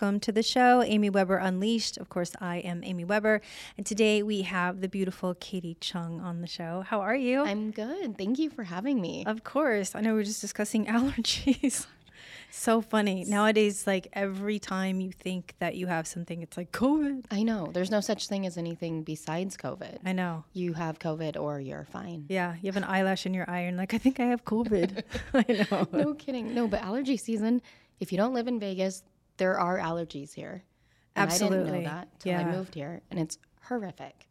welcome to the show, Amy Weber Unleashed. Of course, I am Amy Weber, and today we have the beautiful Katie Chung on the show. How are you? I'm good. Thank you for having me. Of course. I know we are just discussing allergies. so funny. Nowadays, like every time you think that you have something, it's like COVID. I know. There's no such thing as anything besides COVID. I know. You have COVID or you're fine. Yeah. You have an eyelash in your eye and like, I think I have COVID. I know. No kidding. No, but allergy season, if you don't live in Vegas, there are allergies here. And Absolutely. I didn't know that till Yeah. I moved here, and it's horrific.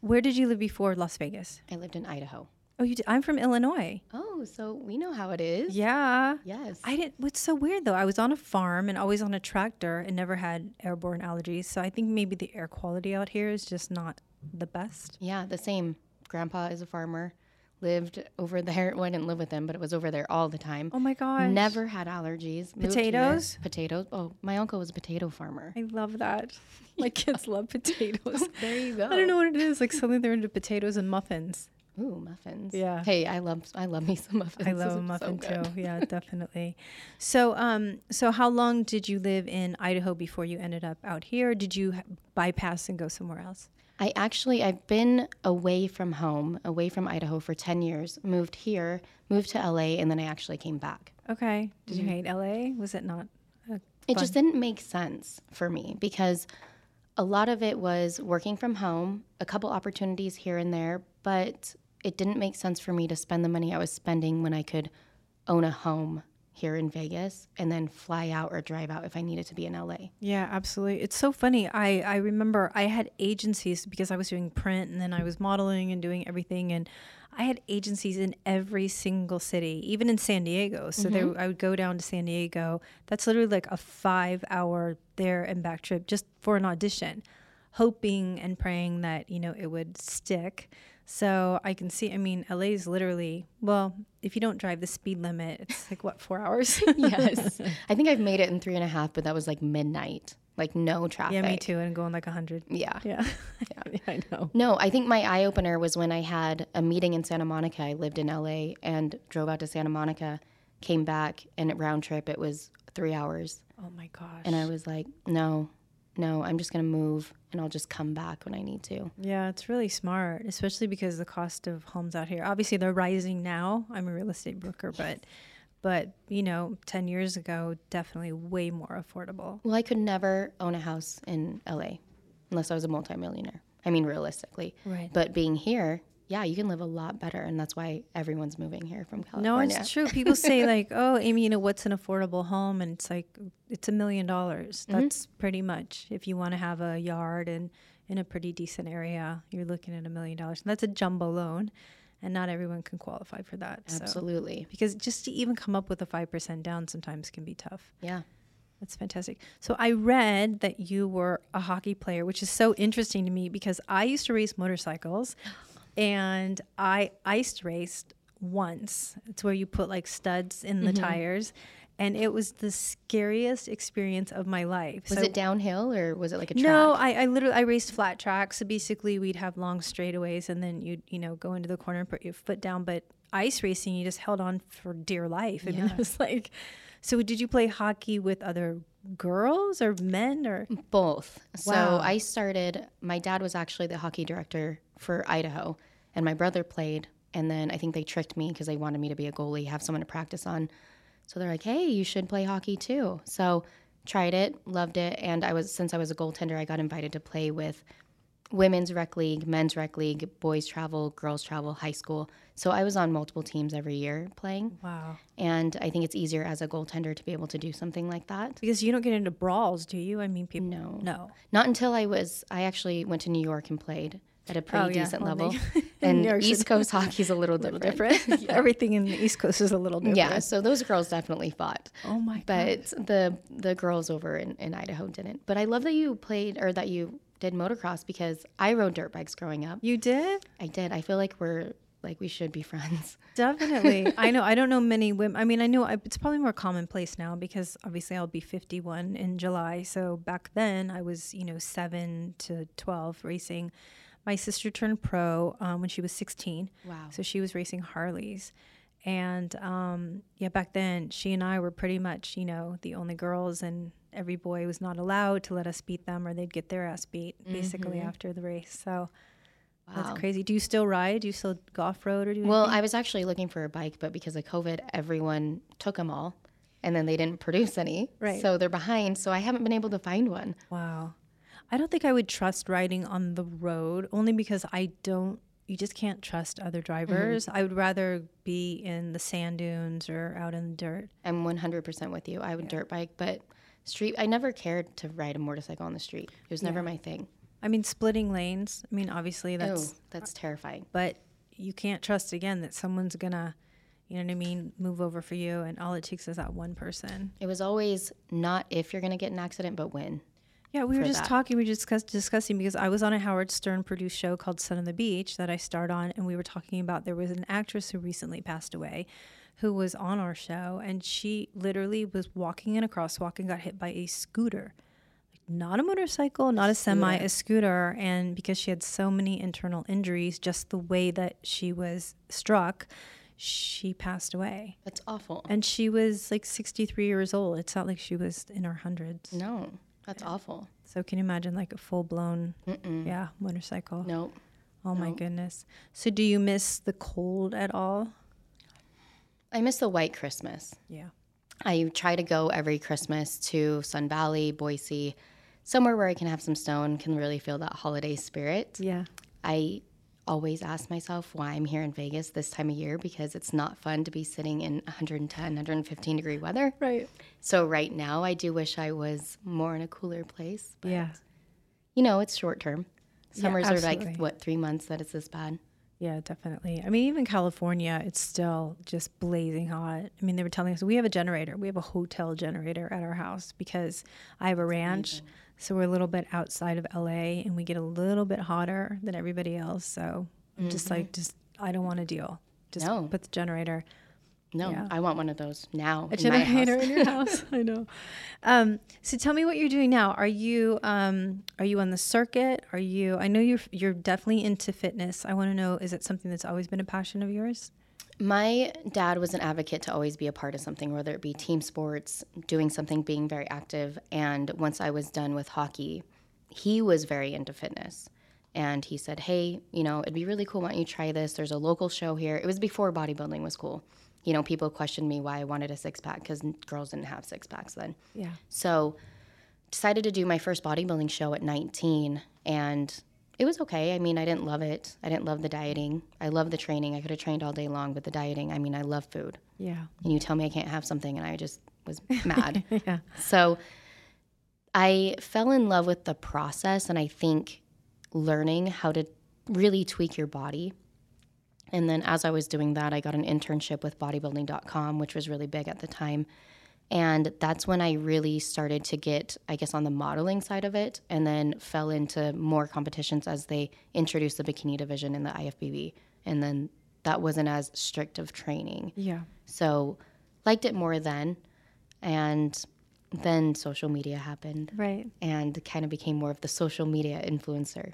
Where did you live before Las Vegas? I lived in Idaho. Oh, you did. I'm from Illinois. Oh, so we know how it is. Yeah. Yes. I didn't. What's so weird though? I was on a farm and always on a tractor and never had airborne allergies. So I think maybe the air quality out here is just not the best. yeah, the same. Grandpa is a farmer. Lived over there. Well, I didn't live with them, but it was over there all the time. Oh my gosh. Never had allergies. Moved here. Potatoes? Potatoes. Oh, my uncle was a potato farmer. I love that. My kids love potatoes. There you go. I don't know what it is. Like suddenly they're into potatoes and muffins. Ooh, muffins. Yeah. Hey, I love I love me some muffins. I love a It's so muffin too. Yeah, definitely. So, um, so how long did you live in Idaho before you ended up out here? Did you bypass and go somewhere else? I actually I've been away from home, away from Idaho for 10 years. Moved here, moved to LA and then I actually came back. Okay. Did you mm-hmm. hate LA? Was it not? It just didn't make sense for me because a lot of it was working from home, a couple opportunities here and there, but it didn't make sense for me to spend the money I was spending when I could own a home here in Vegas and then fly out or drive out if I needed to be in LA. Yeah, absolutely. It's so funny. I, I remember I had agencies because I was doing print and then I was modeling and doing everything. And I had agencies in every single city, even in San Diego. So there, mm-hmm. I would go down to San Diego. That's literally like a five hour there and back trip just for an audition, hoping and praying that, you know, it would stick. So I can see, I mean, LA is literally, well, if you don't drive the speed limit, it's like what, four hours? yes. I think I've made it in three and a half, but that was like midnight, like no traffic. yeah, me too. And going like 100. Yeah. Yeah. yeah, I know. No, I think my eye opener was when I had a meeting in Santa Monica. I lived in LA and drove out to Santa Monica, came back, and at round trip it was three hours. Oh my gosh. And I was like, no, no, I'm just going to move and I'll just come back when I need to. yeah, it's really smart, especially because the cost of homes out here. Obviously, they're rising now. I'm a real estate broker, but but you know, 10 years ago, definitely way more affordable. Well, I could never own a house in LA unless I was a multimillionaire. I mean, realistically. Right. But being here, yeah, you can live a lot better. And that's why everyone's moving here from California. No, it's true. People say like, "Oh, Amy, you know what's an affordable home?" And it's like it's a million dollars. Mm-hmm. That's pretty much if you want to have a yard and in a pretty decent area, you're looking at a million dollars. And that's a jumbo loan, and not everyone can qualify for that. So Absolutely. because just to even come up with a 5% down sometimes can be tough. Yeah. That's fantastic. So I read that you were a hockey player, which is so interesting to me because I used to race motorcycles and I ice raced once. It's where you put like studs in the mm-hmm. tires and it was the scariest experience of my life. Was So- it downhill or was it like a track? no, I, I literally I raced flat tracks. So basically, we'd have long straightaways, and then you'd you know go into the corner and put your foot down. But ice racing, you just held on for dear life. I mean, it was like. So, did you play hockey with other girls or men or? Both. So I started, my dad was actually the hockey director for Idaho, and my brother played. And then I think they tricked me because they wanted me to be a goalie, have someone to practice on. So they're like, hey, you should play hockey too. So tried it, loved it. And I was, since I was a goaltender, I got invited to play with women's rec league, men's rec league, boys travel, girls travel, high school. So I was on multiple teams every year playing. Wow. And I think it's easier as a goaltender to be able to do something like that. Because you don't get into brawls, do you? I mean, people. No. No. Not until I was, I actually went to New York and played at a pretty Oh, yeah. decent Well, level. and East Coast hockey's a little little different. different. Everything in the East Coast is a little different. yeah, so those girls definitely fought. Oh my god. But the the girls over in, in Idaho didn't. But I love that you played or that you did motocross because I rode dirt bikes growing up. You did? I did. I feel like we're like we should be friends. Definitely. I know. I don't know many women. I mean, I know I, it's probably more commonplace now because obviously I'll be 51 in July. So back then I was, you know, seven to 12 racing. My sister turned pro um, when she was 16. Wow. So she was racing Harleys. And um, yeah, back then she and I were pretty much, you know, the only girls, and every boy was not allowed to let us beat them, or they'd get their ass beat basically after the race. So Wow. that's crazy. Do you still ride? Do you still go off road or do? Well, anything? I was actually looking for a bike, but because of COVID, everyone took them all, and then they didn't produce any. Right. So they're behind. So I haven't been able to find one. wow. I don't think I would trust riding on the road only because I don't. You just can't trust other mm-hmm. drivers. I would rather be in the sand dunes or out in the dirt. I'm 100% with you. I would dirt bike, but street. I never cared to ride a motorcycle on the street. It was never my thing. I mean, splitting lanes. I mean, obviously oh, that's oh, that's terrifying. but you can't trust again that someone's gonna you know what i mean move over for you and all it takes is that one person It was always not if you're to get an accident, but when. Yeah we were just that. talking we were discuss, discussing because i was on a howard stern produced show called son of the beach that i starred on and we were talking about there was an actress who recently passed away who was on our show and she literally was walking in a crosswalk and got hit by a scooter. Like not a motorcycle not a semi a scooter and because she had so many internal injuries just the way that she was struck she passed away. That's awful. and she was like 63 years old. It's not like she was in her hundreds. No, that's awful. so can you imagine like a full-blown yeah motorcycle Nope. oh my goodness so do you miss the cold at all I miss the white Christmas. yeah I try to go every Christmas to Sun Valley, Boise, somewhere where I can have some snow and can really feel that holiday spirit. yeah I always ask myself why I'm here in Vegas this time of year because it's not fun to be sitting in 110, 115 degree weather. right So right now, I do wish I was more in a cooler place. But, yeah you know, it's short term. Yeah, Summers are like, what, three months that it's this bad? Yeah, definitely. I mean, even California, it's still just blazing hot. I mean, they were telling us we have a generator. We have a hotel generator at our house because I have a ranch. So we're a little bit outside of LA and we get a little bit hotter than everybody else. So I'm just like, just, I don't want to deal. Just No. put the generator. No, Yeah. I want one of those now. A in generator in your house. I know. Um, so tell me what you're doing now. Are you um, are you on the circuit? Are you? I know you're you're definitely into fitness. I want to know is it something that's always been a passion of yours? My dad was an advocate to always be a part of something, whether it be team sports, doing something, being very active. And once I was done with hockey, he was very into fitness. And he said, Hey, you know, it'd be really cool. Why don't you try this? There's a local show here. It was before bodybuilding was cool. You know, people questioned me why I wanted a six pack because girls didn't have six packs then. Yeah. So decided to do my first bodybuilding show at 19 and it was okay. I mean, I didn't love it. I didn't love the dieting. I love the training. I could have trained all day long, but the dieting, I mean, I love food. Yeah. And you tell me I can't have something and I just was mad. Yeah. So I fell in love with the process and I think learning how to really tweak your body. And then as I was doing that, I got an internship with bodybuilding.com, which was really big at the time. And that's when I really started to get, I guess, on the modeling side of it, and then fell into more competitions as they introduced the bikini division in the IFBB. And then that wasn't as strict of training. Yeah. So liked it more then. And then social media happened Right. and kind of became more of the social media influencer.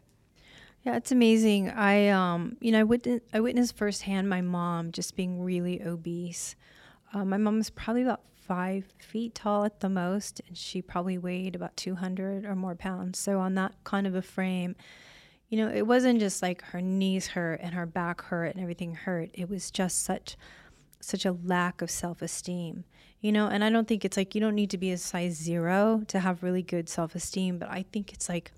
Yeah, it's amazing. I um, you know, I witnessed I witnessed firsthand my mom just being really obese. Uh, my mom was probably about five feet tall at the most, and she probably weighed about two hundred or more pounds. So on that kind of a frame, you know, it wasn't just like her knees hurt and her back hurt and everything hurt. It was just such such a lack of self-esteem you know and i don't think it's like you don't need to be a size zero to have really good self-esteem but i think it's like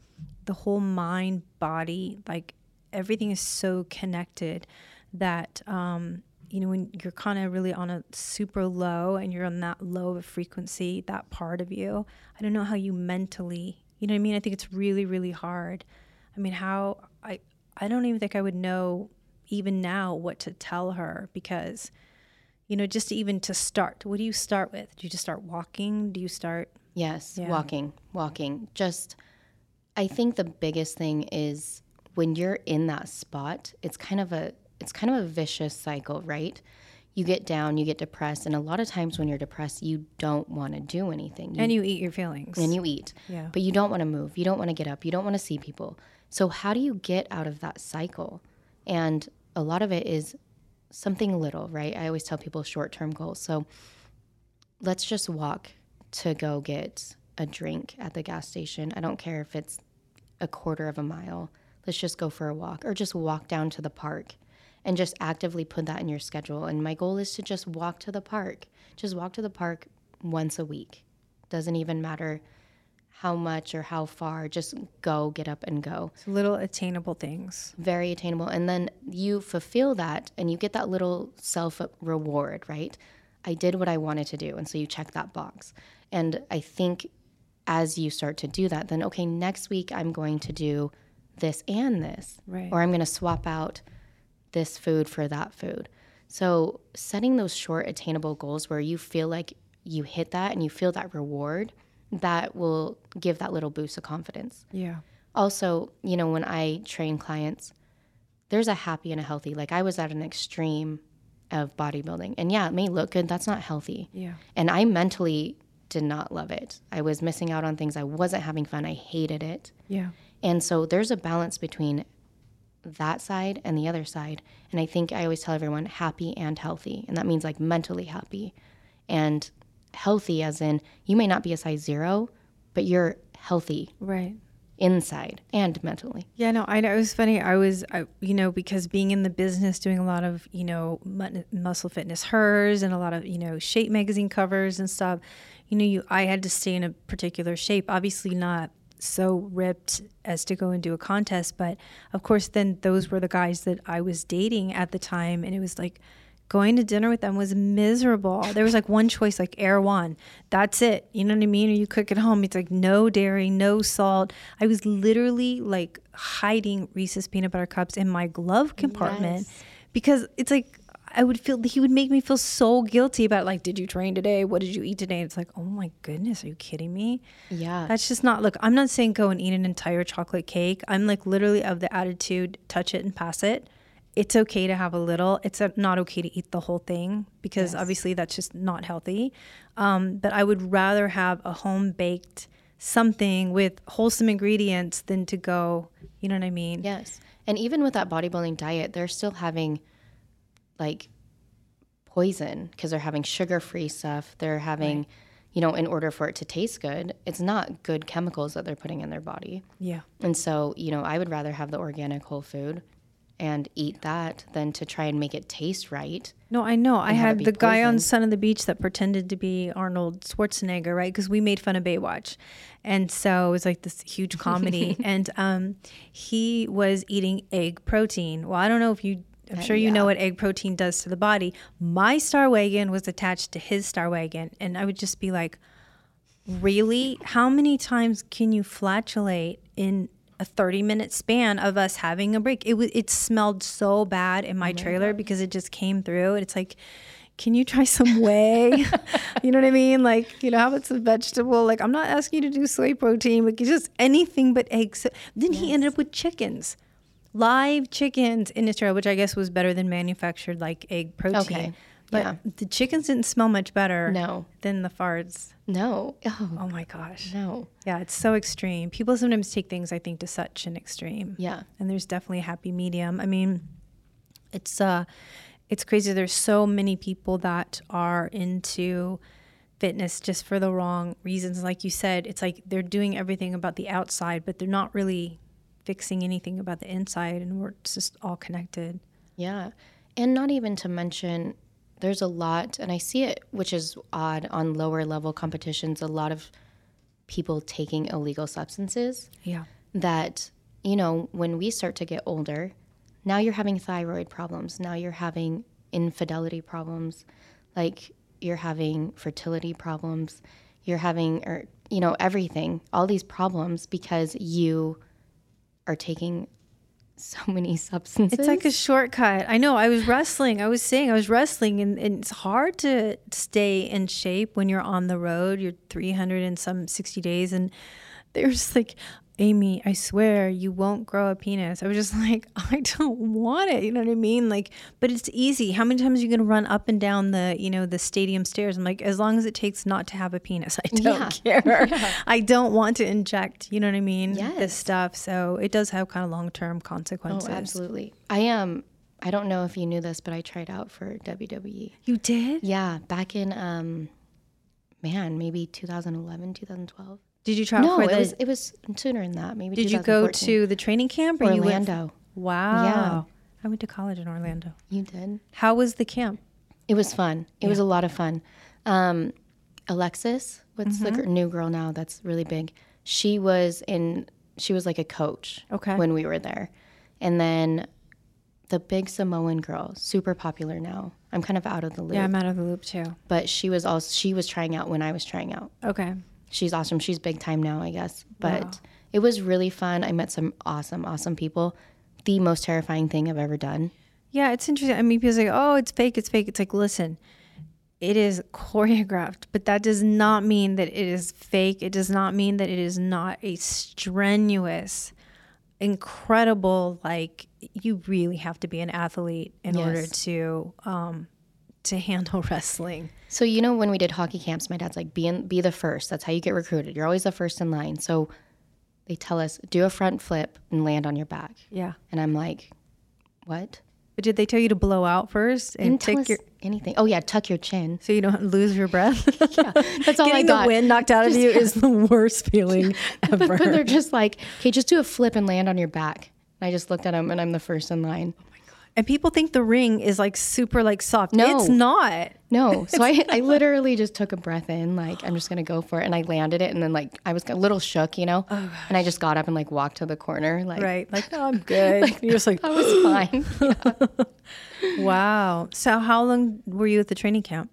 the whole mind body like everything is so connected that um you know when you're kind of really on a super low and you're on that low of a frequency that part of you i don't know how you mentally you know what i mean i think it's really really hard i mean how i i don't even think i would know even now what to tell her because you know just even to start what do you start with do you just start walking do you start Yes, Yeah. walking, walking. Just, I think the biggest thing is when you're in that spot, it's kind of a, it's kind of a vicious cycle, right? You get down, you get depressed, and a lot of times when you're depressed, you don't want to do anything. You and you eat your feelings and you eat. Yeah. But you don't want to move. You don't want to get up. You don't want to see people. So how do you get out of that cycle? And a lot of it is something little, right? I always tell people short term goals. So let's just walk to go get a drink at the gas station. I don't care if it's a quarter of a mile. Let's just go for a walk or just walk down to the park and just actively put that in your schedule. And my goal is to just walk to the park. Just walk to the park once a week. Doesn't even matter how much or how far, just go, get up and go. So little attainable things. Very attainable. And then you fulfill that and you get that little self reward, right? I did what I wanted to do. And so you check that box. And I think as you start to do that, then okay, next week I'm going to do this and this. Right. Or I'm going to swap out this food for that food. So setting those short attainable goals where you feel like you hit that and you feel that reward that will give that little boost of confidence. Yeah. Also, you know, when I train clients, there's a happy and a healthy. Like I was at an extreme of bodybuilding. And yeah, it may look good, that's not healthy. Yeah. And I mentally did not love it. I was missing out on things. I wasn't having fun. I hated it. Yeah. And so there's a balance between that side and the other side. And I think I always tell everyone happy and healthy. And that means like mentally happy and healthy, as in you may not be a size zero, but you're healthy Right. inside and mentally. Yeah, no, I know. It was funny. I was, I, you know, because being in the business, doing a lot of, you know, mu- muscle fitness hers and a lot of, you know, shape magazine covers and stuff. You know, you, I had to stay in a particular shape. Obviously, not so ripped as to go and do a contest, but of course, then those were the guys that I was dating at the time, and it was like going to dinner with them was miserable. There was like one choice, like Erewhon. That's it. You know what I mean? Or you cook at home. It's like no dairy, no salt. I was literally like hiding Reese's peanut butter cups in my glove compartment Yes. because it's like I would feel he would make me feel so guilty about like, did you train today? What did you eat today? It's like, oh my goodness, are you kidding me? Yeah. That's just not look, I'm not saying go and eat an entire chocolate cake. I'm like literally of the attitude, touch it and pass it. It's okay to have a little. It's uh not okay to eat the whole thing because obviously that's just not healthy. Um, but I would rather have a home baked something with wholesome ingredients than to go, you know what I mean? Yes. And even with that bodybuilding diet, they're still having like poison because they're having sugar free stuff. They're having, you know, in order for it to taste good, it's not good chemicals that they're putting in their body. Yeah. And so, you know, I would rather have the organic whole food and eat that than to try and make it taste right. No, I know. I had the guy on. Son of the Beach that pretended to be Arnold Schwarzenegger, right? Because we made fun of Baywatch, and so it was like this huge comedy. and um, he was eating egg protein. Well, I don't know if you. I'm uh, sure you know what egg protein does to the body. My Star Wagon was attached to his Star Wagon, and I would just be like, "Really? How many times can you flatulate in?" A 30 minute span of us having a break. It was it smelled so bad in my oh trailer because it just came through. And it's like, can you try some whey? you know what I mean? Like, you know, how about some vegetable? Like, I'm not asking you to do soy protein, but just anything but eggs. Then he ended up with chickens, live chickens in Israel, which I guess was better than manufactured like egg protein. Okay. But Yeah. the chickens didn't smell much better No. than the farts. No. Oh, Oh my gosh. no. Yeah, it's so extreme. People sometimes take things, I think, to such an extreme Yeah. and there's definitely a happy medium. I mean, it's uh it's crazy there's so many people that are into fitness just for the wrong reasons like you said it's like they're doing everything about the outside but they're not really fixing anything about the inside and we're just all connected Yeah. And not even to mention, there's a lot, and I see it, which is odd on lower level competitions, a lot of people taking illegal substances yeah that, you know, when we start to get older, now you're having thyroid problems. Now you're having infidelity problems. Like you're having fertility problems. You're having, or, you know, everything, all these problems because you are taking so many substances. It's like a shortcut. I know. I was wrestling. I was saying I was wrestling, and, and it's hard to stay in shape when you're on the road. You're 300 and some 60 days, and there's like, Amy, I swear you won't grow a penis. I was just like, I don't want it. You know what I mean? Like, but it's easy. How many times are you going to run up and down the, you know, the stadium stairs? I'm like, as long as it takes not to have a penis, I don't care. I don't want to inject. You know what I mean? This stuff. So it does have kind of long term consequences. Oh, consequences. absolutely. I am. I don't know if you knew this, but I tried out for WWE. You did? Yeah, back in um, man, maybe 2011, 2012. Did you try out No, for it the? was it was sooner than that. Maybe. did you go to the training camp or you went? Orlando? Wow. Yeah. I went to college in Orlando. You did. How was the camp? It was fun. It was a lot of fun. Um, Alexis, what's the Mm-hmm. gr- new girl now that's really big? She was in. She was like a coach. Okay. When we were there, and then the big Samoan girl, super popular now. I'm kind of out of the loop, Yeah, I'm out of the loop too. but she was also she was trying out when I was trying out. Okay. She's awesome. She's big time now, I guess. But Wow. it was really fun. I met some awesome, awesome people. The most terrifying thing I've ever done. Yeah, it's interesting. I mean, people say, "Oh, it's fake, it's fake." It's like, listen, it is choreographed, but that does not mean that it is fake. It does not mean that it is not a strenuous, incredible. Like you really have to be an athlete in order to um, to handle wrestling. So you know when we did hockey camps, my dad's like, "Be in, be the first. That's how you get recruited. You're always the first in line." So they tell us, "Do a front flip and land on your back." Yeah. And I'm like, "What?" But did they tell you to blow out first and take your anything. Oh yeah, tuck your chin. so you don't lose your breath? Yeah, that's all I Getting got. the wind knocked out of you is the worst feeling ever. But they're just like, "Okay, just do a flip and land on your back." And I just looked at him, and I'm the first in line. And people think the ring is like super like soft. No. It's not. No. So I, I literally just took a breath in, like, I'm just going to go for it. And I landed it. And then, like, I was a little shook, you know? Oh, and I just got up and, like, walked to the corner. Like, Right. Like, no, I'm good. You're just like, I was fine. wow. So how long were you at the training camp?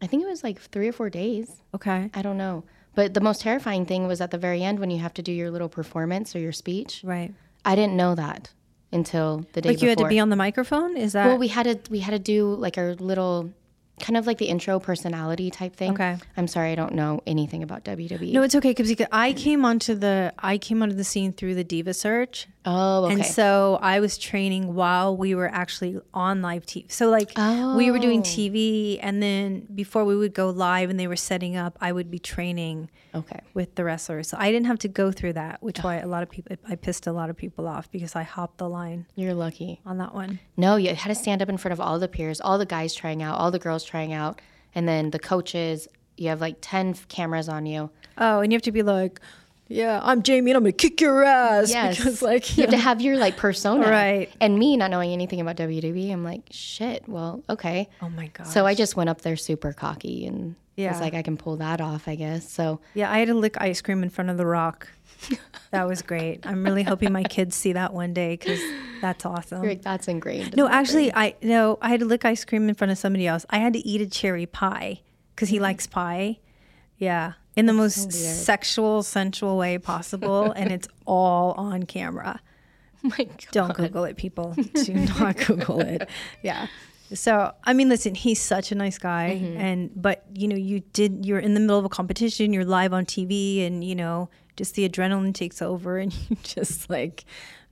I think it was like three or four days. Okay. I don't know. But the most terrifying thing was at the very end when you have to do your little performance or your speech. Right. I didn't know that until the day Like you had to be on the microphone? Is that well, we had to we had to do like our little kind of like the intro personality type thing. Okay. I'm sorry, I don't know anything about. WWE. No, it's okay because I came onto the I came onto the scene through the Diva Search, oh, okay. and so I was training while we were actually on live TV. So like we were doing Oh. TV, and then before we would go live and they were setting up, I would be training okay. with the wrestlers. So I didn't have to go through that, which why a lot of people I pissed a lot of people off because I hopped the line You're lucky. on that one. No, you had to stand up in front of all the peers, all the guys trying out, all the girls trying out, and then the coaches. You have like 10 cameras on you. Oh, and you have to be like, yeah, I'm Jamie and I'm gonna kick your ass. Yes. Because like you have to have your like persona. Right. And me not knowing anything about WWE, I'm like, shit, well, okay. Oh my god. So I just went up there super cocky and Yeah. was like, I can pull that off, I guess. So Yeah, I had to lick ice cream in front of the rock. that was great. I'm really hoping my kids see that one day because that's awesome. like, that's ingrained. No, actually, I no, I had to lick ice cream in front of somebody else. I had to eat a cherry pie because he mm. likes pie. Yeah, in the most sexual, sensual way possible, and it's all on camera. my God. Don't Google it, people. Do not Google it. Yeah. So I mean, listen, he's such a nice guy, mm-hmm. and but you know, you did. You're in the middle of a competition. You're live on TV, and you know, just the adrenaline takes over, and you just like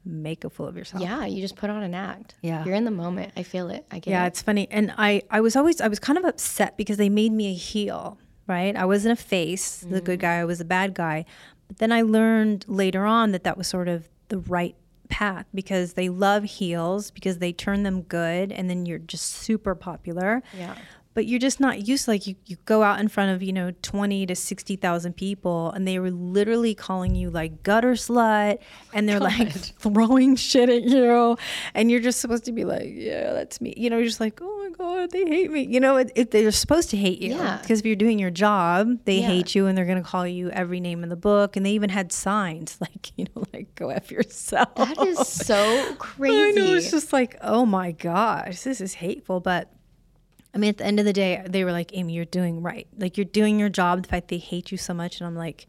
make a fool of yourself. Yeah, you just put on an act. Yeah. You're in the moment. I feel it. I get Yeah, it. it's funny. And I, I was always, I was kind of upset because they made me a heel, right? I wasn't a face, the good mm. guy, I was a bad guy. But then I learned later on that that was sort of the right path because they love heels because they turn them good and then you're just super popular. Yeah. But you're just not used to like you, you go out in front of, you know, 20 to 60,000 people and they were literally calling you like gutter slut and they're like throwing shit at you and you're just supposed to be like, yeah, that's me. You know, you're just like, oh my God, they hate me. You know, it, it, they're supposed to hate you Yeah. because if you're doing your job, they Yeah. hate you and they're going to call you every name in the book. And they even had signs like, you know, like go F yourself. That is so crazy I know it's just like, oh my gosh, this is hateful. But I mean, at the end of the day, they were like, Amy, you're doing right. Like you're doing your job. The fact they hate you so much, and I'm like,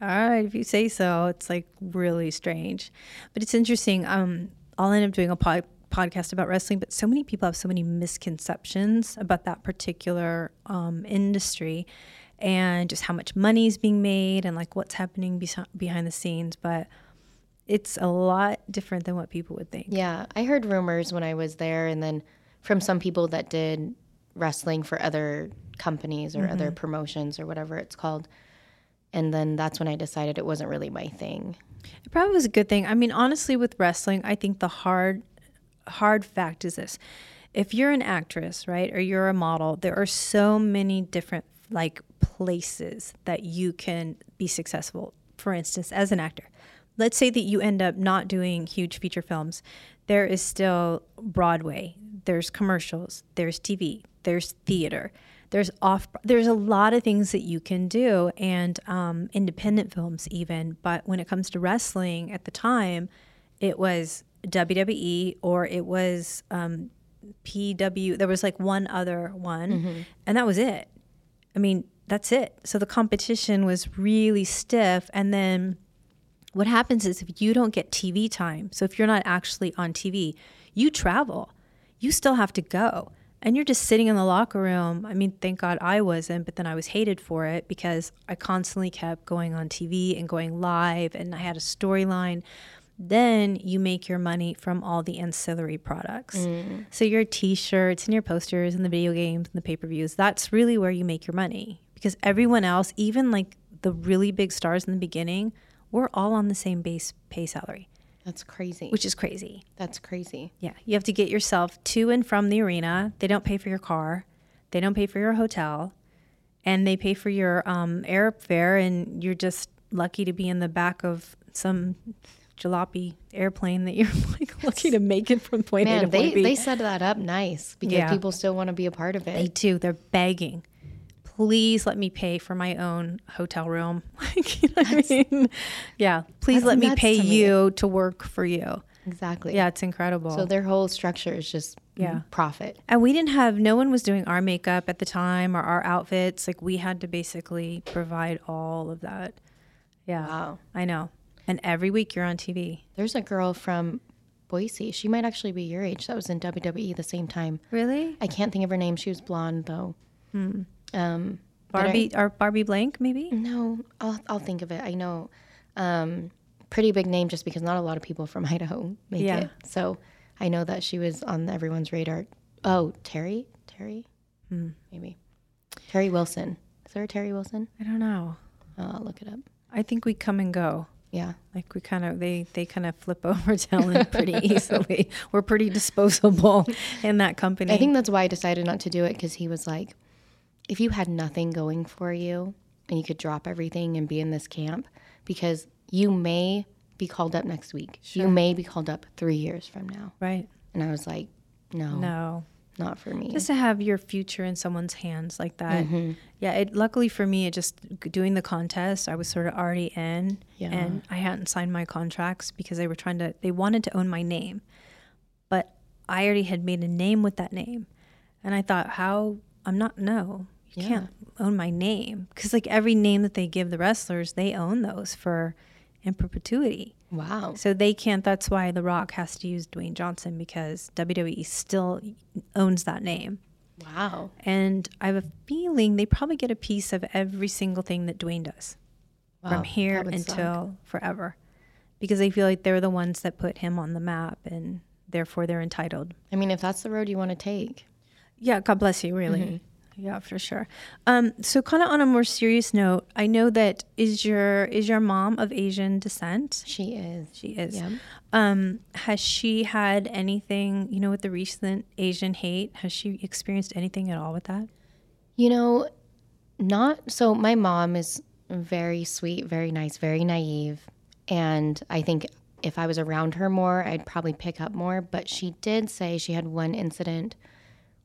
all right, if you say so. It's like really strange, but it's interesting. Um, I'll end up doing a pod- podcast about wrestling, but so many people have so many misconceptions about that particular um, industry. And just how much money is being made, and like what's happening besi- behind the scenes. But it's a lot different than what people would think. Yeah, I heard rumors when I was there, and then from some people that did wrestling for other companies or Mm-hmm. other promotions or whatever it's called. And then that's when I decided it wasn't really my thing. It probably was a good thing. I mean, honestly, with wrestling, I think the hard hard fact is this if you're an actress, right, or you're a model, there are so many different like places that you can be successful. For instance, as an actor, let's say that you end up not doing huge feature films, there is still Broadway, there's commercials, there's TV, there's theater, there's off, there's a lot of things that you can do, and um, independent films even. But when it comes to wrestling, at the time, it was WWE or it was um, PW. There was like one other one, and that was it. I mean, that's it. So the competition was really stiff. And then what happens is if you don't get TV time, so if you're not actually on TV, you travel, you still have to go. And you're just sitting in the locker room. I mean, thank God I wasn't, but then I was hated for it because I constantly kept going on TV and going live and I had a storyline. Then you make your money from all the ancillary products. Mm. So your t shirts and your posters and the video games and the pay per views, that's really where you make your money because everyone else, even like the really big stars in the beginning, we're all on the same base pay salary, That's crazy. which is crazy. That's crazy. Yeah, you have to get yourself to and from the arena. They don't pay for your car, they don't pay for your hotel, and they pay for your um, airfare. And you're just lucky to be in the back of some jalopy airplane that you're like lucky to make it from point A to point they, B. they set that up nice because Yeah. people still want to be a part of it. They do. They're begging. Please let me pay for my own hotel room. Like, you know what I mean? Yeah. Please let me pay to me. you to work for you. Exactly. Yeah, it's incredible. So their whole structure is just Yeah. profit. and we didn't have, no one was doing our makeup at the time or our outfits. Like we had to basically provide all of that. Yeah. Wow. I know. And every week you're on TV. There's a girl from Boise. She might actually be your age. That was in WWE the same time. Really? I can't think of her name. She was blonde though. Hmm. Um, but I- Barbie or Barbie Blank, maybe? no, I'll I'll think of it. I know. Um, pretty big name just because not a lot of people from Idaho make Yeah. it. So I know that she was on everyone's radar. Oh, Torrie, Torrie, maybe Torrie Wilson. Is there a Torrie Wilson? I don't know. Oh, I'll look it up. I think we come and go. Yeah. Like we kind of they they kind of flip over talent pretty easily. We're pretty disposable in that company. I think that's why I decided not to do it because he was like, if you had nothing going for you and you could drop everything and be in this camp, because you may be called up next week. You may be called up three years from now. right. And I was like, no, No. not for me. Just to have your future in someone's hands like that. Mm-hmm. Yeah, it luckily for me it just doing the contest, I was sort of already in Yeah. and I hadn't signed my contracts because they were trying to they wanted to own my name. But I already had made a name with that name. And I thought how I'm not no. You Yeah. can't own my name because like every name that they give the wrestlers, they own those for in perpetuity. wow. So they can't. That's why The Rock has to use Dwayne Johnson because WWE still owns that name. Wow. And I have a feeling they probably get a piece of every single thing that Dwayne does Wow, from here would suck. until forever because they feel like they're the ones that put him on the map and therefore they're entitled. I mean, if that's the road you want to take, Yeah, God bless you, really. Mm-hmm. Yeah, for sure. Um, so kind of on a more serious note, I know that is your is your mom of Asian descent? she is. She is. Yeah. Um, has she had anything, you know, with the recent Asian hate? Has she experienced anything at all with that? You know, not so. My mom is very sweet, very nice, very naive. And I think if I was around her more, I'd probably pick up more. But she did say she had one incident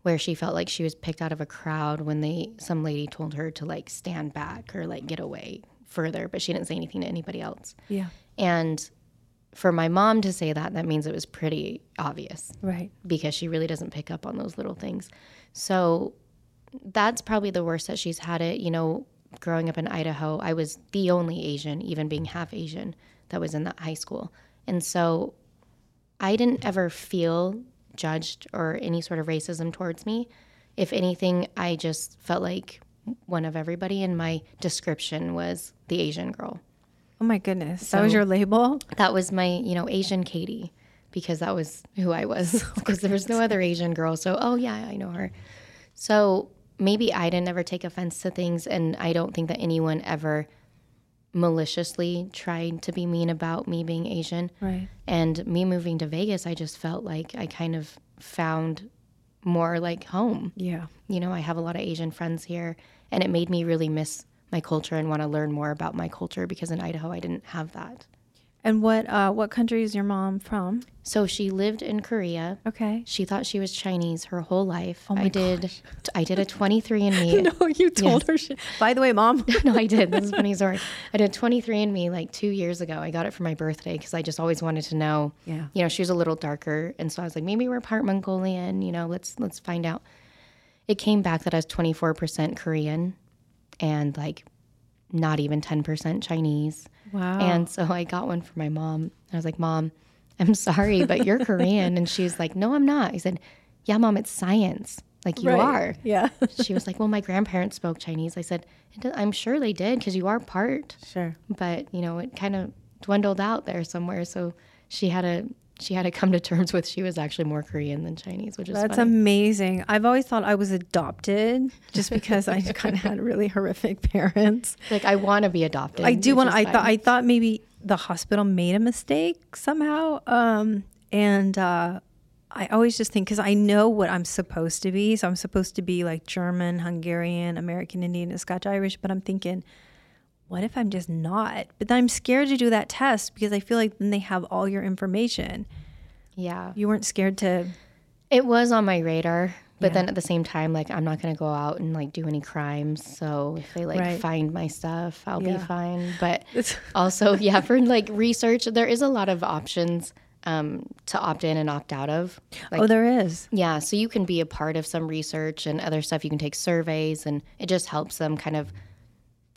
where she felt like she was picked out of a crowd when they some lady told her to like stand back or like get away further, but she didn't say anything to anybody else. Yeah. And for my mom to say that, that means it was pretty obvious Right. because she really doesn't pick up on those little things. So that's probably the worst that she's had it. You know, growing up in Idaho, I was the only Asian, even being half Asian, that was in that high school. And so I didn't ever feel judged or any sort of racism towards me. If anything, I just felt like one of everybody, and my description was the Asian girl. Oh my goodness. that was your label? That was my, you know, Asian Katie, because that was who I was. Because there was no other Asian girl. So, oh yeah, I know her. So maybe I didn't ever take offense to things, and I don't think that anyone ever maliciously tried to be mean about me being Asian. Right. And me moving to Vegas, I just felt like I kind of found more like home. Yeah. You know, I have a lot of Asian friends here, and it made me really miss my culture and want to learn more about my culture because in Idaho I didn't have that. And what uh, what country is your mom from? So she lived in Korea. Okay. She thought she was Chinese her whole life. Oh my I did I did a 23andme. No, you told her. She, by the way, mom. no, I did. This is a funny story. I did 23andme like two years ago. I got it for my birthday because I just always wanted to know. Yeah. You know, she was a little darker, and so I was like, maybe we're part Mongolian. You know, let's let's find out. It came back that I was 24% Korean, and like not even 10% Chinese. Wow. And so I got one for my mom. I was like, Mom, I'm sorry, but you're Korean. And she was like, No, I'm not. I said, Yeah, Mom, it's science. Like you Right. are. Yeah. She was like, Well, my grandparents spoke Chinese. I said, I'm sure they did because you are part. sure. But, you know, it kind of dwindled out there somewhere. So she had to. She had to come to terms with she was actually more Korean than Chinese, which is That's funny. amazing. I've always thought I was adopted just because I kind of had really horrific parents. like I want to be adopted. I do want. I fine. thought. I thought maybe the hospital made a mistake somehow. Um, and uh, I always just think because I know what I'm supposed to be. So I'm supposed to be like German, Hungarian, American Indian, Scotch Irish. But I'm thinking, what if I'm just not? But then I'm scared to do that test because I feel like then they have all your information. yeah. You weren't scared to. It was on my radar, but Yeah. then at the same time, like I'm not gonna go out and like do any crimes. So if they like Right. find my stuff, I'll Yeah. be fine. But It's- also, yeah, for like research, there is a lot of options um, to opt in and opt out of. Like, oh, there is. yeah, so you can be a part of some research and other stuff. You can take surveys, and it just helps them kind of,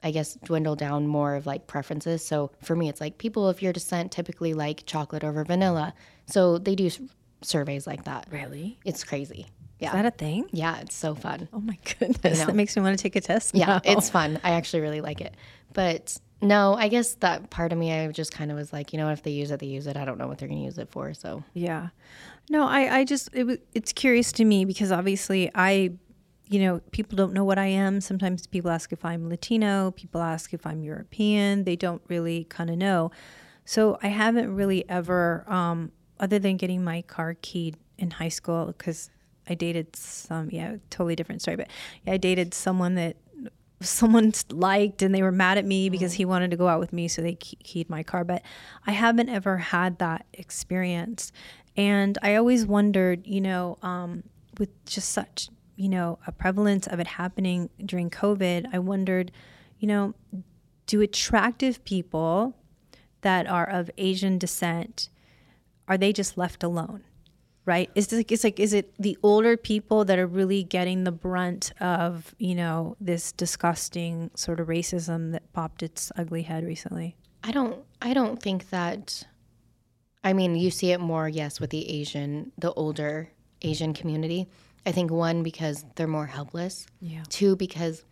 I guess, dwindle down more of like preferences. So for me, it's like people of your descent typically like chocolate over vanilla. So they do s- surveys like that. Really? It's crazy. Yeah. Is that a thing? yeah, it's so fun. Oh my goodness. That makes me want to take a test. Yeah, now. it's fun. I actually really like it. But no, I guess that part of me, I just kind of was like, you know, if they use it, they use it. I don't know what they're going to use it for. So Yeah. No, I, I just, it, it's curious to me because obviously I, you know, people don't know what I am. Sometimes people ask if I'm Latino, people ask if I'm European. They don't really kind of know. So I haven't really ever, um, other than getting my car keyed in high school, because I dated some, yeah, totally different story, but yeah, I dated someone that someone liked and they were mad at me because he wanted to go out with me so they key- keyed my car but i haven't ever had that experience and i always wondered you know um, with just such you know a prevalence of it happening during covid i wondered you know do attractive people that are of asian descent are they just left alone right is this, it's like is it the older people that are really getting the brunt of you know this disgusting sort of racism that popped its ugly head recently I don't, I don't think that, I mean, you see it more, yes, with the Asian, the older Asian community. I think one, because they're more helpless. yeah Two, because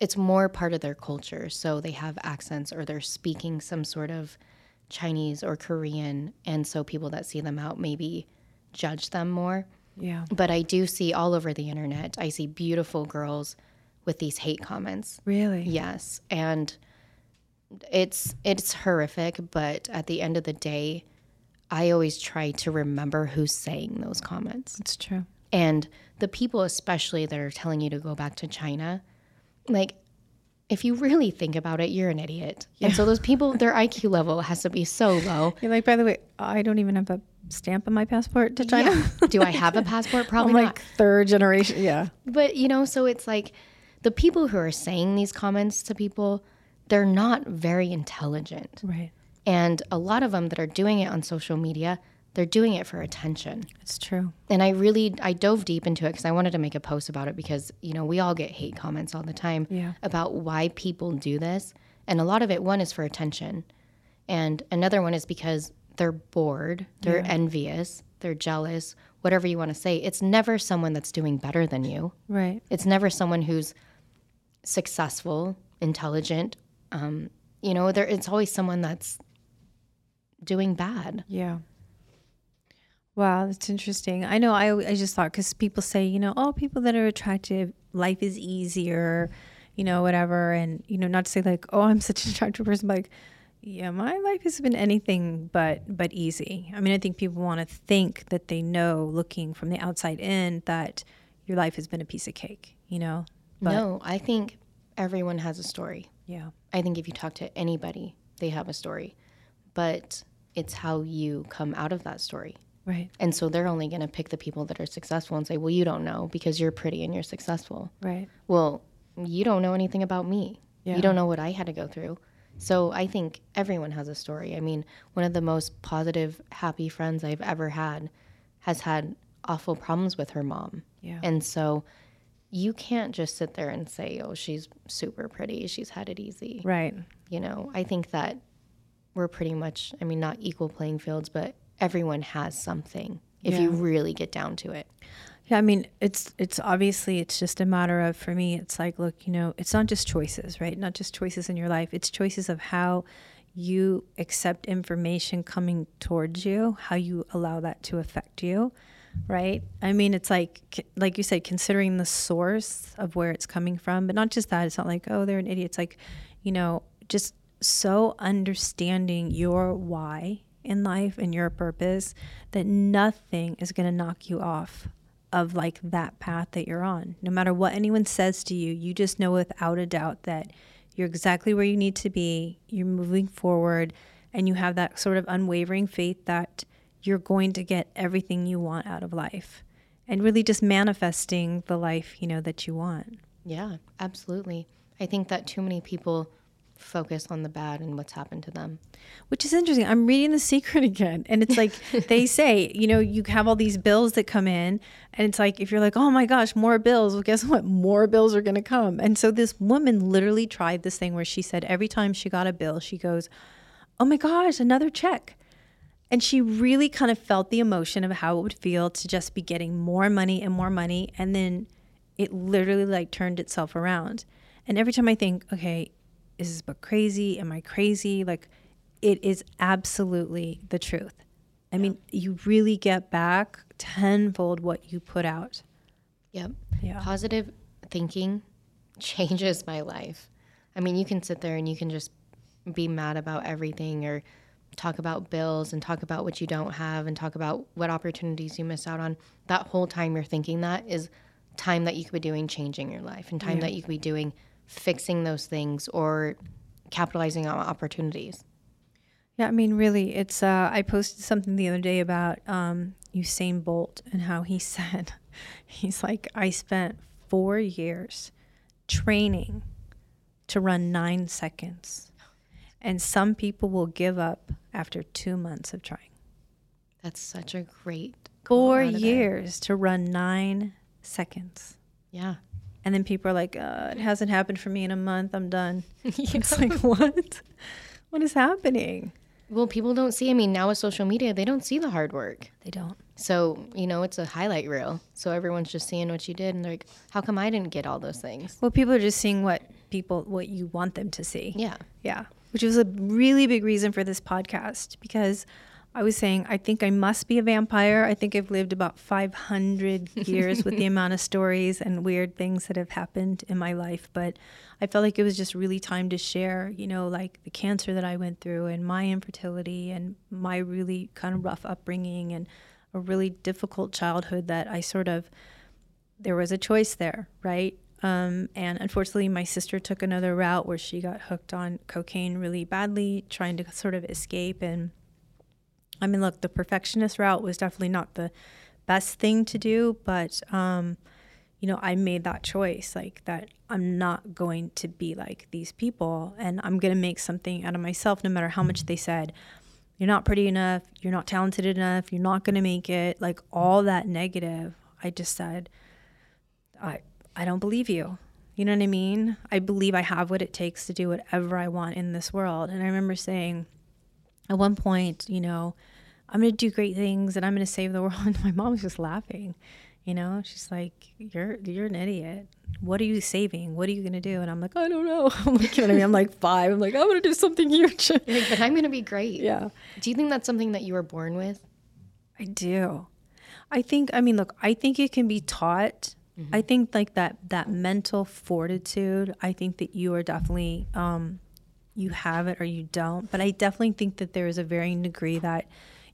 it's more part of their culture. So they have accents or they're speaking some sort of Chinese or Korean. And so people that see them out maybe judge them more. yeah But I do see all over the internet, I see beautiful girls with these hate comments. really Yes. And it's it's horrific, but at the end of the day, I always try to remember who's saying those comments. it's true And the people, especially that are telling you to go back to China, like, if you really think about it, you're an idiot. And so those people, their IQ level has to be so low. you're like by the way i don't even have a stamp on my passport to china Yeah. Do I have a passport? Probably like third generation yeah But, you know, so it's like the people who are saying these comments to people, they're not very intelligent. right And a lot of them that are doing it on social media, they're doing it for attention. it's true and I really I dove deep into it because I wanted to make a post about it because you know we all get hate comments all the time Yeah. about why people do this, and a lot of it one is for attention, and another one is because they're bored, they're envious, they're jealous, whatever you want to say. It's never someone that's doing better than you. right It's never someone who's successful, intelligent. Um, you know, there it's always someone that's doing bad. Yeah. Wow, that's interesting. I know. I I just thought because people say, you know, oh, people that are attractive, life is easier. you know, whatever. And, you know, not to say like, oh, I'm such an attractive person, but like, yeah, my life has been anything but but easy. I mean, I think people want to think that they know looking from the outside in that your life has been a piece of cake, you know? But no, I think everyone has a story. Yeah. I think if you talk to anybody, they have a story. But it's how you come out of that story. Right. And so they're only going to pick the people that are successful and say, "Well, you don't know because you're pretty and you're successful." Right. Well, you don't know anything about me. Yeah. You don't know what I had to go through. So I think everyone has a story. I mean, one of the most positive, happy friends I've ever had has had awful problems with her mom. Yeah. And so you can't just sit there and say, "Oh, she's super pretty. She's had it easy." Right. You know, I think that we're pretty much, I mean, not equal playing fields, but everyone has something if yeah. you really get down to it. Yeah, I mean, it's it's obviously it's just a matter of for me, it's like, look, you know, it's not just choices, right? Not just choices in your life. It's choices of how you accept information coming towards you, how you allow that to affect you, right? I mean, it's like like you said, considering the source of where it's coming from, but not just that. It's not like, oh, they're an idiot. It's like, you know, just so understanding your why in life and your purpose that nothing is going to knock you off of like that path that you're on. No matter what anyone says to you, you just know without a doubt that you're exactly where you need to be, you're moving forward, and you have that sort of unwavering faith that you're going to get everything you want out of life and really just manifesting the life, you know, that you want. Yeah, absolutely. I think that too many people focus on the bad and what's happened to them. Which is interesting. I'm reading The Secret again, and it's like they say, you know, you have all these bills that come in, and it's like if you're like, oh my gosh, more bills. Well, guess what? More bills are going to come. And so this woman literally tried this thing where she said every time she got a bill, she goes, oh my gosh, another check. And she really kind of felt the emotion of how it would feel to just be getting more money and more money. And then it literally like turned itself around. And every time I think, okay, is this book crazy? Am I crazy? Like, it is absolutely the truth. I yeah. mean, you really get back tenfold what you put out. Yep. Yeah. Positive thinking changes my life. I mean, you can sit there and you can just be mad about everything or talk about bills and talk about what you don't have and talk about what opportunities you miss out on. That whole time you're thinking that is time that you could be doing changing your life and time yeah. that you could be doing fixing those things or capitalizing on opportunities. Yeah, I mean, really, it's. Uh, I posted something the other day about um, Usain Bolt and how he said, he's like, I spent four years training to run nine seconds, and some people will give up after two months of trying. That's such a great four years to run nine seconds. Yeah. And then people are like, uh, it hasn't happened for me in a month. I'm done. it's like, what? What is happening? Well, people don't see. I mean, now with social media, they don't see the hard work. They don't. So, you know, it's a highlight reel. So everyone's just seeing what you did and they're like, how come I didn't get all those things? Well, people are just seeing what people, what you want them to see. Yeah. Yeah. Which was a really big reason for this podcast because I was saying, I think I must be a vampire. I think I've lived about 500 years with the amount of stories and weird things that have happened in my life. But I felt like it was just really time to share, you know, like the cancer that I went through and my infertility and my really kind of rough upbringing and a really difficult childhood that I sort of, there was a choice there, right? Um, and unfortunately, my sister took another route where she got hooked on cocaine really badly, trying to sort of escape and I mean, look, the perfectionist route was definitely not the best thing to do, but um, you know, I made that choice, like that I'm not going to be like these people, and I'm gonna make something out of myself, no matter how much they said. You're not pretty enough. You're not talented enough. You're not gonna make it. Like all that negative. I just said, I I don't believe you. You know what I mean? I believe I have what it takes to do whatever I want in this world. And I remember saying, at one point, you know, I'm going to do great things and I'm going to save the world. And my mom was just laughing. You know, she's like, "You're you're an idiot. What are you saving? What are you gonna do?" And I'm like, "I don't know." I'm like, you know what I mean? I'm like five. I'm like, "I'm gonna do something huge." Like, but I'm gonna be great. Yeah. Do you think that's something that you were born with? I do. I think. I mean, look. I think it can be taught. I think like that that mental fortitude. I think that you are definitely um, you have it or you don't. But I definitely think that there is a varying degree that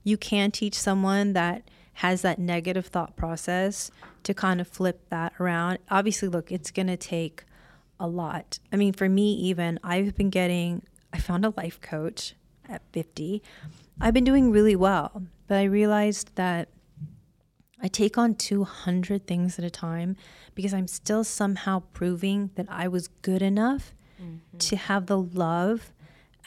you can teach someone that has that negative thought process to kind of flip that around. Obviously, look, it's going to take a lot. I mean, for me, even I've been getting. I found a life coach at 50. I've been doing really well, but I realized that I take on 200 things at a time because I'm still somehow proving that I was good enough mm-hmm. to have the love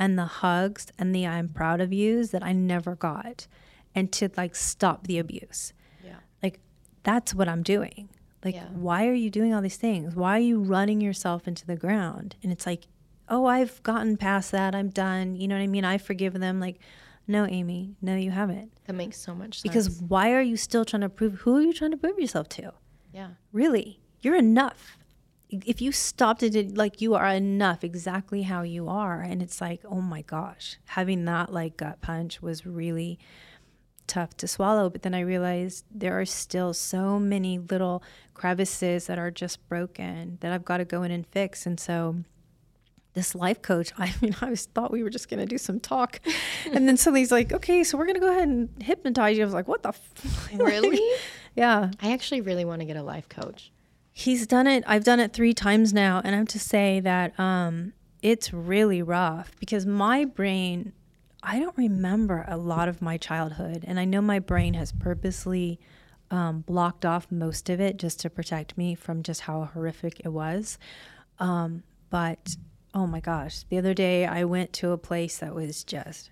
and the hugs and the I'm proud of yous that I never got and to like stop the abuse. Yeah. Like that's what I'm doing. Like Yeah. why are you doing all these things? Why are you running yourself into the ground? And it's like, "Oh, I've gotten past that. I'm done." You know what I mean? I've forgiven them like, "No, Amy, no you haven't." That makes so much sense. Because why are you still trying to prove who are you trying to prove yourself to? yeah. Really, you're enough. If you stopped it, like you are enough exactly how you are. And it's like, oh my gosh, having that like gut punch was really tough to swallow. But then I realized there are still so many little crevices that are just broken that I've got to go in and fix. And so this life coach, I mean, I was thought we were just going to do some talk. and then somebody's like, okay, so we're going to go ahead and hypnotize you. I was like, what the? F-? Really? yeah. I actually really want to get a life coach. He's done it. I've done it three times now, and I have to say that um, it's really rough because my brain. I don't remember a lot of my childhood, and I know my brain has purposely um, blocked off most of it just to protect me from just how horrific it was. Um, but oh my gosh, the other day I went to a place that was just.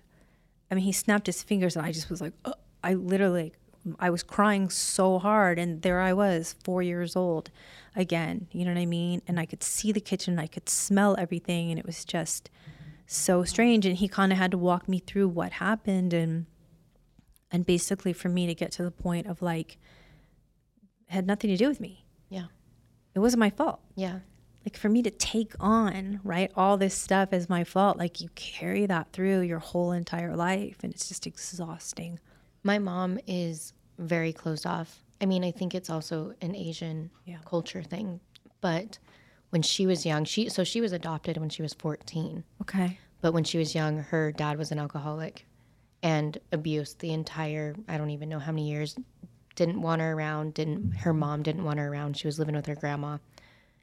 I mean, he snapped his fingers, and I just was like, "Ugh." I literally, I was crying so hard, and there I was, four years old, again. You know what I mean? And I could see the kitchen, I could smell everything, and it was just so strange. And he kind of had to walk me through what happened, and and basically for me to get to the point of like, it had nothing to do with me. Yeah. It wasn't my fault Yeah. like for me to take on right all this stuff as my fault like you carry that through your whole entire life and it's just exhausting My mom is very closed off. I mean, I think it's also an Asian Yeah. culture thing. But when she was young, she so she was adopted when she was 14. okay But when she was young, her dad was an alcoholic and abused the entire I don't even know how many years. Didn't want her around. Didn't her mm-hmm. mom didn't want her around. She was living with her grandma,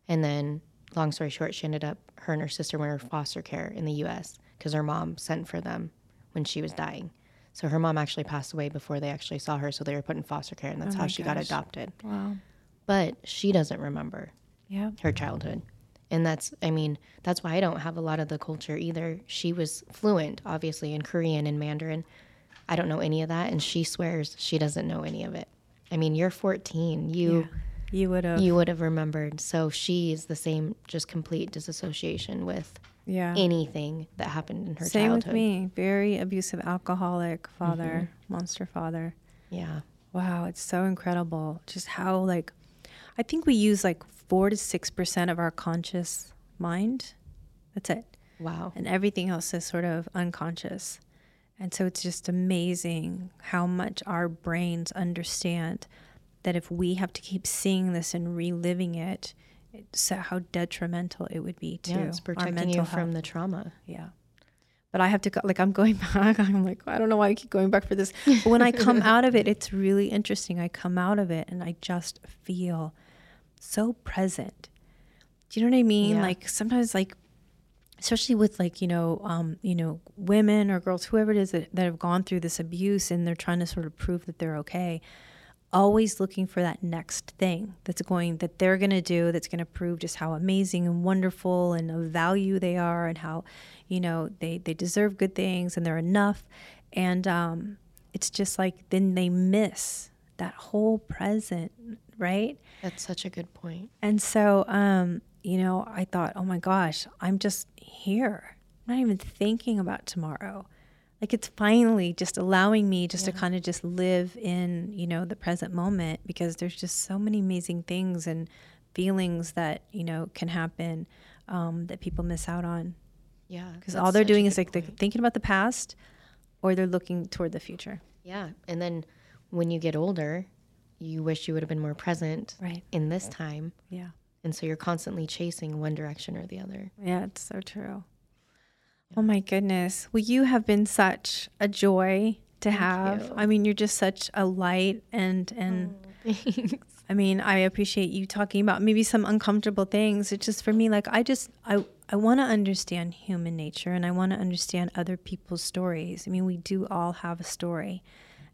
and then long story short, she ended up her and her sister were in foster care in the U.S. because her mom sent for them when she was dying. So her mom actually passed away before they actually saw her. So they were put in foster care, and that's Oh how she got adopted. wow But she doesn't remember yeah her childhood. And that's, I mean, that's why I don't have a lot of the culture either. She was fluent, obviously, in Korean and Mandarin. I don't know any of that. And she swears she doesn't know any of it. I mean, you're 14. You. you would have You would have remembered. So she is the same, just complete disassociation with yeah anything that happened in her same childhood. with me very abusive alcoholic father mm-hmm. monster father Yeah. wow it's so incredible just how like i think we use like four to six percent of our conscious mind that's it Wow. and everything else is sort of unconscious. And so it's just amazing how much our brains understand that if we have to keep seeing this and reliving it, it's how detrimental it would be to Yeah, it's our protecting mental you from health. the trauma. Yeah. But I have to go, like, I'm going back. I'm like, I don't know why I keep going back for this. But when I come out of it, it's really interesting. I come out of it and I just feel so present. Do you know what I mean? Yeah. Like, sometimes, like, especially with like you know um, you know women or girls whoever it is that, that have gone through this abuse and they're trying to sort of prove that they're okay always looking for that next thing that's going that they're going to do that's going to prove just how amazing and wonderful and of value they are and how you know they they deserve good things and they're enough and um, it's just like then they miss that whole present right That's such a good point. and so, um, you know, I thought, oh my gosh, I'm just here. I'm not even thinking about tomorrow. Like it's finally just allowing me just to kind of just live in, you know, the present moment because there's just so many amazing things and feelings that, you know, can happen um, that people miss out on. Yeah. Because all they're doing is like they're thinking about the past or they're looking toward the future. Yeah. And then when you get older, you wish you would have been more present Right. in this time. Yeah. And so you're constantly chasing one direction or the other. Yeah, it's so true. Oh my goodness. Well, you have been such a joy to have. you. I mean, you're just such a light and and oh, I mean, I appreciate you talking about maybe some uncomfortable things. It's just for me like I just I I want to understand human nature and I want to understand other people's stories. I mean, we do all have a story.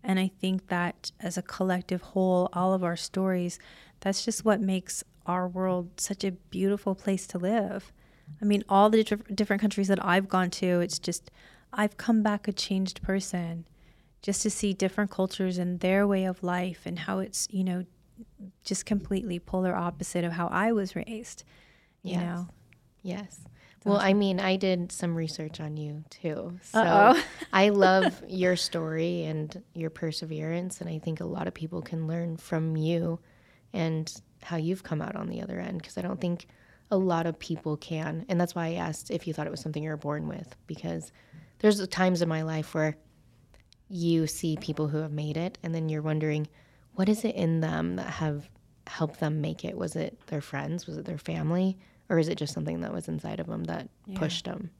And I think that as a collective whole, all of our stories, that's just what makes our world such a beautiful place to live. I mean, all the diff- different countries that I've gone to, it's just, I've come back a changed person just to see different cultures and their way of life and how it's, you know, just completely polar opposite of how I was raised. You Yes. know? Yes. Well, I mean, I did some research on you too. So. I love your story and your perseverance. And I think a lot of people can learn from you and how you've come out on the other end. Because I don't think a lot of people can. And that's why I asked if you thought it was something you were born with. Because there's times in my life where you see people who have made it and then you're wondering, what is it in them that have helped them make it? Was it their friends? Was it their family? Or is it just something that was inside of them that Yeah. pushed them?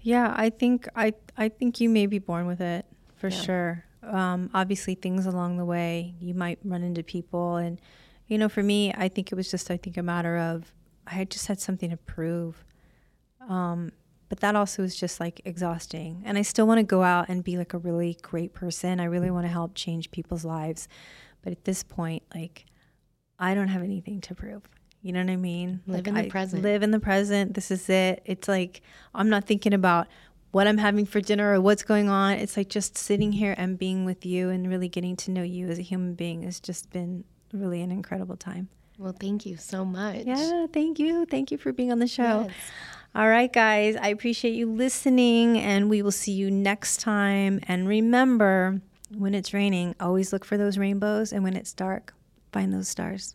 Yeah, I think I I think you may be born with it for Yeah. sure. Um, obviously, things along the way you might run into people, and you know, for me, I think it was just I think a matter of I just had something to prove. Um, but that also is just like exhausting, and I still want to go out and be like a really great person. I really want to help change people's lives, but at this point, like I don't have anything to prove. You know what I mean? Live Like, in the I present. Live in the present. This is it. It's like I'm not thinking about what I'm having for dinner or what's going on. It's like just sitting here and being with you and really getting to know you as a human being has just been really an incredible time. Well, thank you so much. Yeah, thank you. Thank you for being on the show. Yes. All right, guys, I appreciate you listening, and we will see you next time. And remember, when it's raining, always look for those rainbows, and when it's dark, find those stars.